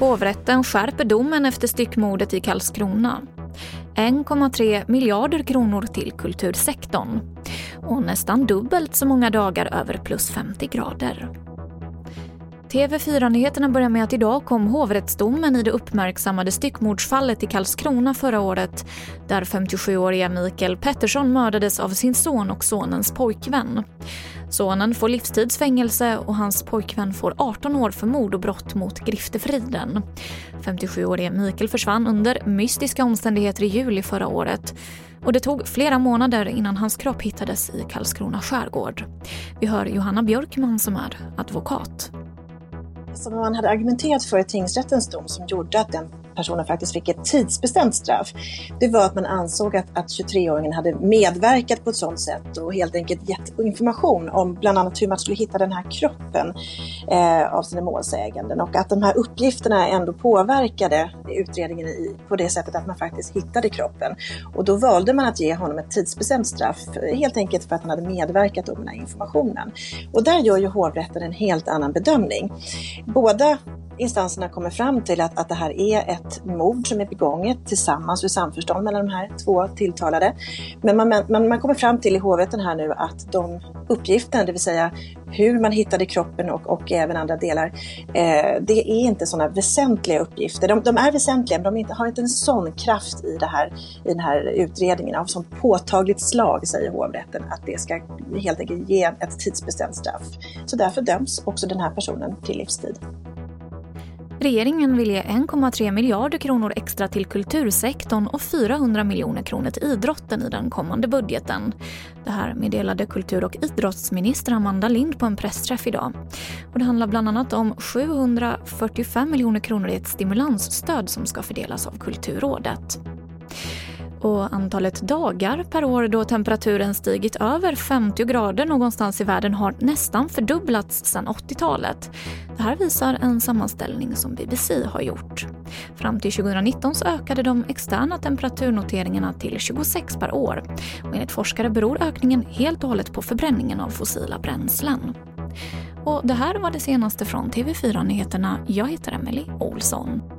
Hovrätten skärper domen efter styckmordet i Karlskrona. 1,3 miljarder kronor till kultursektorn och nästan dubbelt så många dagar över plus 50 grader. TV4-nyheterna börjar med att idag kom hovrättsdomen i det uppmärksammade styckmordsfallet i Karlskrona förra året där 57-åriga Mikael Pettersson mördades av sin son och sonens pojkvän. Sonen får livstidsfängelse och hans pojkvän får 18 år för mord och brott mot griftefriden. 57-årige Mikael försvann under mystiska omständigheter i juli förra året och det tog flera månader innan hans kropp hittades i Karlskrona skärgård. Vi hör Johanna Björkman som är advokat som man hade argumenterat för i tingsrättens dom som gjorde att den personen faktiskt fick ett tidsbestämt straff, det var att man ansåg att, att 23-åringen hade medverkat på ett sådant sätt och helt enkelt gett information om bland annat hur man skulle hitta den här kroppen eh, av sina målsäganden och att de här uppgifterna ändå påverkade utredningen i, på det sättet att man faktiskt hittade kroppen. Och då valde man att ge honom ett tidsbestämt straff, helt enkelt för att han hade medverkat om den här informationen. Och där gör ju hovrätten en helt annan bedömning. Båda instanserna kommer fram till att, att det här är ett mord som är begånget tillsammans i samförstånd mellan de här två tilltalade. Men man, man, man kommer fram till i hovrätten här nu att de uppgifterna, det vill säga hur man hittade kroppen och, och även andra delar, eh, det är inte sådana väsentliga uppgifter. De, de är väsentliga, men de inte, har inte en sån kraft i, det här, i den här utredningen av sån påtagligt slag, säger hovrätten, att det ska helt enkelt ge ett tidsbestämt straff. Så därför döms också den här personen till livstid. Regeringen vill ge 1,3 miljarder kronor extra till kultursektorn och 400 miljoner kronor till idrotten i den kommande budgeten. Det här meddelade kultur och idrottsminister Amanda Lind på en pressträff idag. Och det handlar bland annat om 745 miljoner kronor i ett stimulansstöd som ska fördelas av Kulturrådet. Och antalet dagar per år då temperaturen stigit över 50 grader någonstans i världen har nästan fördubblats sedan 80-talet. Det här visar en sammanställning som BBC har gjort. Fram till 2019 så ökade de externa temperaturnoteringarna till 26 per år. Och enligt forskare beror ökningen helt och hållet på förbränningen av fossila bränslen. Och det här var det senaste från TV4 Nyheterna. Jag heter Emily Olsson.